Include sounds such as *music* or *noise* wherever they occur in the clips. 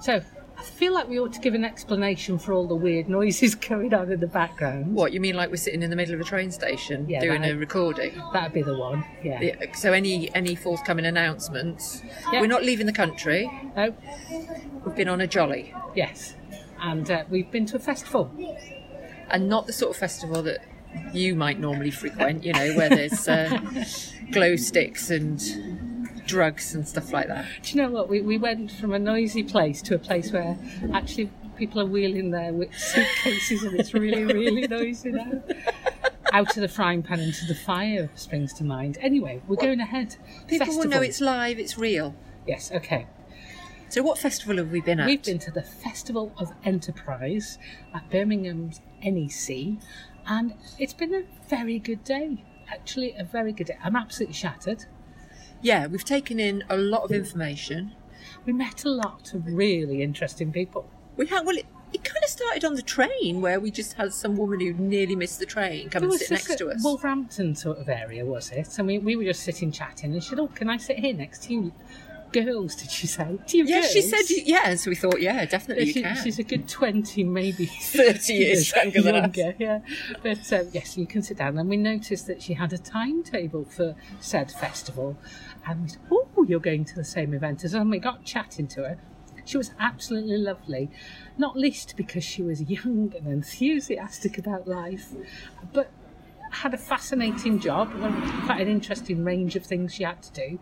So I feel like we ought to give an explanation for all the weird noises *laughs* going on in the background. What you mean? Like we're sitting in the middle of a train station Yeah, doing a recording? That'd be the one. Yeah. Yeah, So any any forthcoming announcements? Yeah. We're not leaving the country. Oh, We've been on a jolly, yes. And uh, we've been to a festival. and not the sort of festival that you might normally frequent. You know, where there's uh, *laughs* glow sticks and drugs and stuff like that. Do you know what? We, we went from a noisy place to a place where actually people are wheeling their *laughs* suitcases and it's really, really noisy now. Out of the frying pan into the fire springs to mind. Anyway, we're going ahead. People will know it's live, it's real. Yes, okay. So, what festival have we been at? We've been to the Festival of Enterprise at Birmingham's NEC, and it's been a very good day. Actually, a very good day. I'm absolutely shattered. Yeah, we've taken in a lot of information. We met a lot of really interesting people. We had well, it, it kind of started on the train where we just had some woman who nearly missed the train come and sit next to us. Wolverhampton sort of area, was it? And we, we were just sitting chatting, and she said, "Oh, can I sit here next to you girls?" Did she say? To you yeah, she girls?" said yeah. So we thought, yeah, definitely She- can. she's a good 20, maybe *laughs* 30 years younger than us. yeah. But um, yes, you can sit down. And we noticed that she had a timetable for said festival. And we said, Oh, you're going to the same event as us. And we got chatting to her. She was absolutely lovely, not least because she was young and enthusiastic about life, but had a fascinating job, and quite an interesting range of things she had to do.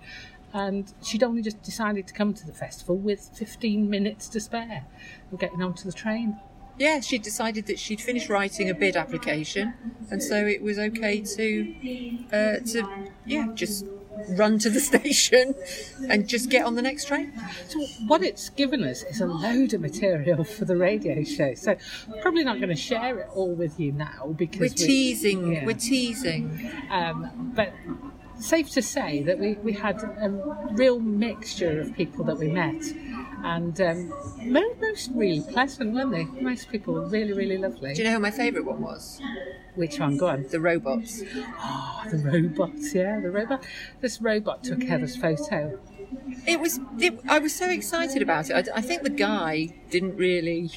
And she'd only just decided to come to the festival with 15 minutes to spare of getting onto the train. yeah, she'd decided that she'd finished writing a bid application, and so it was okay to uh, to yeah just run to the *laughs* station and just get on the next train. So what it's given us is a load of material for the radio show. So probably not going to share it all with you now because We're we- teasing. yeah. We're teasing. Um, but safe to say that we, we had a real mixture of people that we met, and um, most really pleasant, weren't they? Most people were really, really lovely. Do you know who my favourite one was? Which one? Go on. The robots. Oh, the robots, yeah, the robot. This robot took Heather's photo. It was. It, I was so excited about it. I, I think the guy didn't really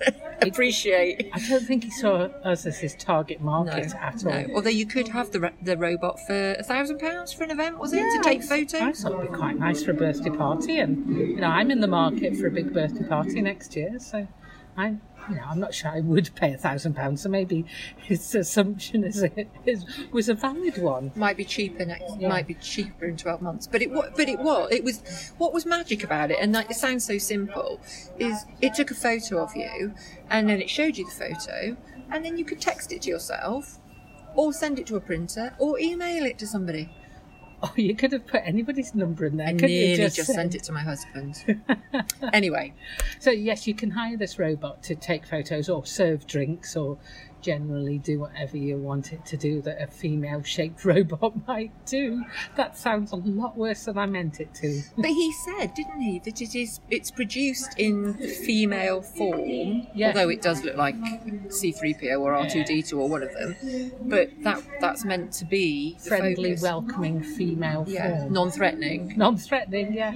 *laughs* appreciate. I don't think he saw us as his target market at all. No. Although you could have the the robot for a thousand pounds for an event, was it to take photos? I thought it'd be quite nice for a birthday party, and you know, I'm in the market for a big birthday party next year, so I, you know, I'm not sure I would pay a thousand pounds. So maybe his assumption is, is was a valid one. Might be cheaper next. Yeah. Might be cheaper in twelve months. But it but it was it was what was magic about it, and like, it sounds so simple. Is it took a photo of you, and then it showed you the photo, and then you could text it to yourself, or send it to a printer, or email it to somebody. Oh, you could have put anybody's number in there. I couldn't nearly you? just, say- sent it to my husband. *laughs* anyway, So yes, you can hire this robot to take photos or serve drinks or generally do whatever you want it to do that a female-shaped *laughs* robot might do. That sounds a lot worse than I meant it to. but he said, didn't he, that it is it's produced in female form, Yeah. although it does look like C3PO or R2D2 or one of them. But that that's meant to be Friendly, focus. welcoming female yeah, form. non-threatening. Non-threatening, yeah.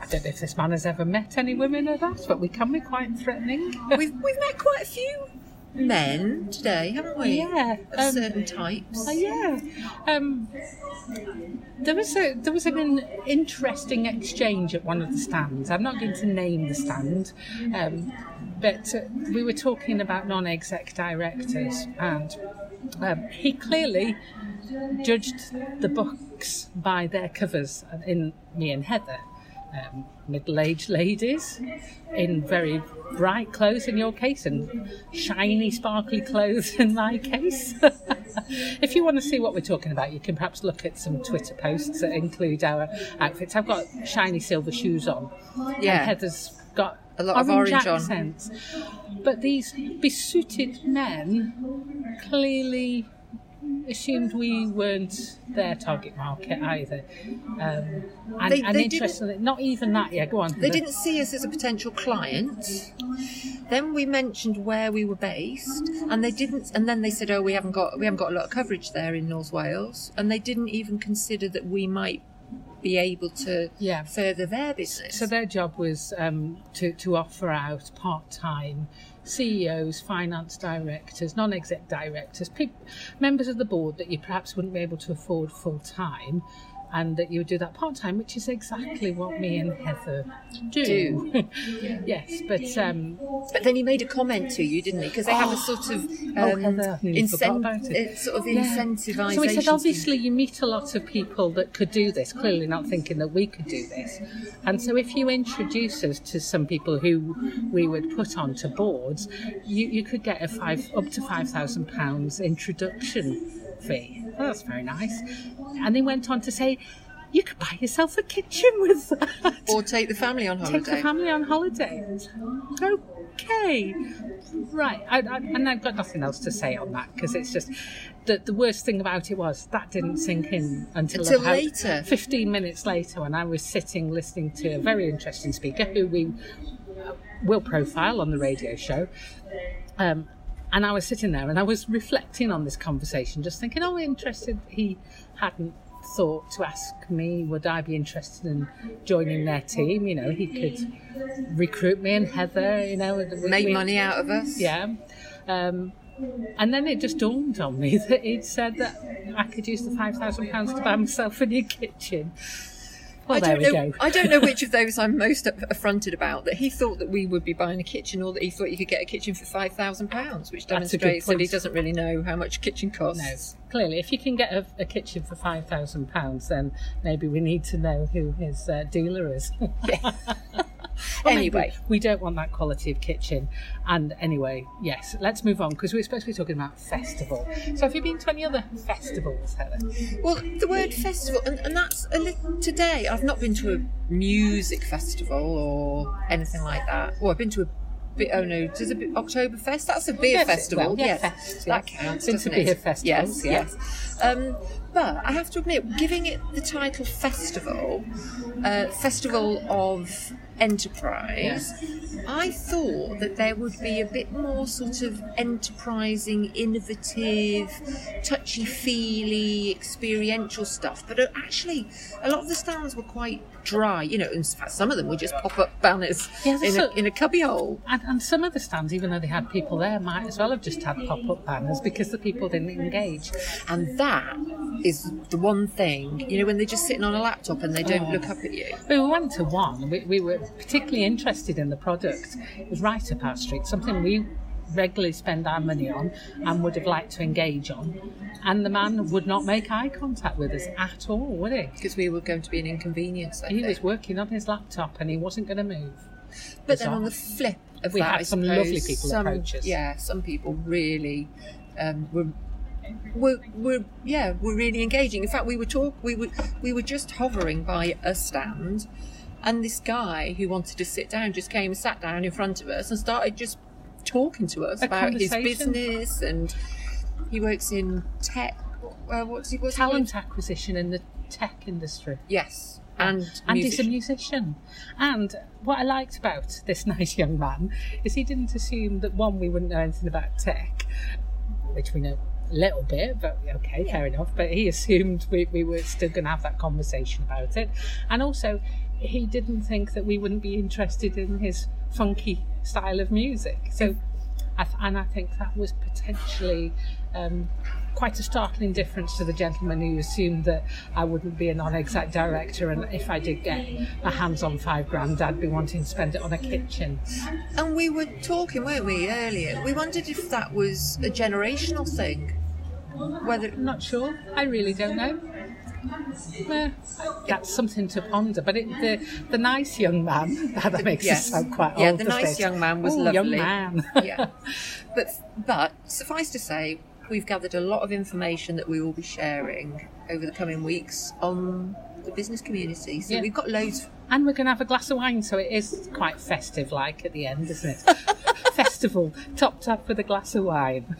I don't know if this man has ever met any women or that, but we can be quite threatening. We've we've met quite a few men today, haven't we? Yeah, of um, certain types. Oh, yeah. Um, there was a there was an interesting exchange at one of the stands. I'm not going to name the stand, um, but uh, we were talking about non-exec directors, and um, he clearly judged the books by their covers. In me and Heather, um, middle-aged ladies in very bright clothes in your case and shiny, sparkly clothes in my case. *laughs* if you want to see what we're talking about, you can perhaps look at some Twitter posts that include our outfits. I've got shiny silver shoes on. Yeah. Heather's got A lot of orange on. accents. But these besuited men clearly assumed we weren't their target market either. Um, and They- and they interestingly, not even that. Yeah, go on. They didn't see us as a potential client. Then we mentioned where we were based, and they didn't. And then they said, "Oh, we haven't got we haven't got a lot of coverage there in North Wales," and they didn't even consider that we might be able to Yeah. further their business. So their job was um, to, to offer out part time CEOs, finance directors, non exec directors, members of the board that you perhaps wouldn't be able to afford full time. And that you would do that part time, which is exactly what me and Heather do. *laughs* yes, but um, But then he made a comment to you, didn't he? Because they have a sort of Oh, um, Heather, about it. uh, sort of Yeah. incentivization. So he said, obviously, you meet a lot of people that could do this, clearly not thinking that we could do this. And so if you introduce us to some people who we would put onto boards, you, you could get a five up to £5,000 introduction fee. Well, that's very nice. And he went on to say, you could buy yourself a kitchen with that. Or take the family on holiday. Take the family on holiday. Okay, right. I, I, and I've got nothing else to say on that because it's just the the worst thing about it was that didn't sink in until, Until later. Fifteen minutes later, when I was sitting listening to a very interesting speaker who we will profile on the radio show. Um, and I was sitting there and I was reflecting on this conversation, just thinking, oh, we're interested. He hadn't thought to ask me, would I be interested in joining their team? You know, he could recruit me and Heather, you know, Make we- money out of us. Yeah. Um, and then it just dawned on me *laughs* that he'd said that I could use the £5,000 to buy myself a new kitchen. Well, I there don't we know. go. I don't know which of *laughs* those I'm most affronted about. That he thought that we would be buying a kitchen, or that he thought you could get a kitchen for five thousand pounds, which That's a good demonstrates that he doesn't really know how much a kitchen costs. No, clearly, if you can get a, a kitchen for five thousand pounds, then maybe we need to know who his uh, dealer is. *laughs* *laughs* Well, Anyway. we don't want that quality of kitchen. And anyway, yes, let's move on because we're supposed to be talking about festival. So, have you been to any other festivals, Helen? Well, the word festival, and, and that's a little, today. I've not been to a music festival or anything like that. Well, I've been to a bit. Oh no, does a bit Oktoberfest? That's a beer Yes, festival. well, yeah, yes, fest, that counts. Been to beer it? festivals, Yes, yeah. yes. Um, but I have to admit, giving it the title festival, uh, festival of enterprise, I thought that there would be a bit more sort of enterprising, innovative, touchy feely, experiential stuff. But uh, actually, a lot of the stands were quite dry. You know, in fact, some of them were just pop up banners Yeah, in, a, in a cubbyhole. And, and some of the stands, even though they had people there, might as well have just had pop up banners because the people didn't engage. And that is the one thing, you know, when they're just sitting on a laptop and they don't oh. look up at you. We went to one. We, we were particularly interested in the product. It was right up our street, something we regularly spend our money on and would have liked to engage on. And the man would not make eye contact with us at all, would he? Because we were going to be an inconvenience, I He think. was working on his laptop and he wasn't going to move. But then bizarre. on the flip of We that, had I some suppose lovely people some, approach us. Yeah, some people really um, were. Were, were yeah were really engaging. In fact, we were talk we were we were just hovering by a stand, and this guy who wanted to sit down just came and sat down in front of us and started just talking to us A about his business and he works in tech. Uh, what's he? What's he Talent acquisition in the tech industry. Yes, and And he's a musician. musician. And what I liked about this *laughs* nice young man is he didn't assume that one, we wouldn't know anything about tech, which we know a little bit, but okay, fair enough. But he assumed we, we were still going to have that conversation about it. And also, he didn't think that we wouldn't be interested in his funky style of music. So, and I think that was potentially um, quite a startling difference to the gentleman who assumed that I wouldn't be a non-exec director, and if I did get my hands on five grand, I'd be wanting to spend it on a kitchen. And we were talking, weren't we, earlier? We wondered if that was a generational thing. Whether I'm not sure. I really don't know. Eh, that's something to ponder. But it, the the nice young man *laughs* that makes Yes. us sound quite Yeah, old. the nice young man was Ooh, lovely. Young man. *laughs* yeah. But but suffice to say, we've gathered a lot of information that we will be sharing over the coming weeks on the business community. So Yeah. we've got loads. And we're going to have a glass of wine, so it is quite festive like at the end, isn't it? *laughs* Festival, topped up with a glass of wine.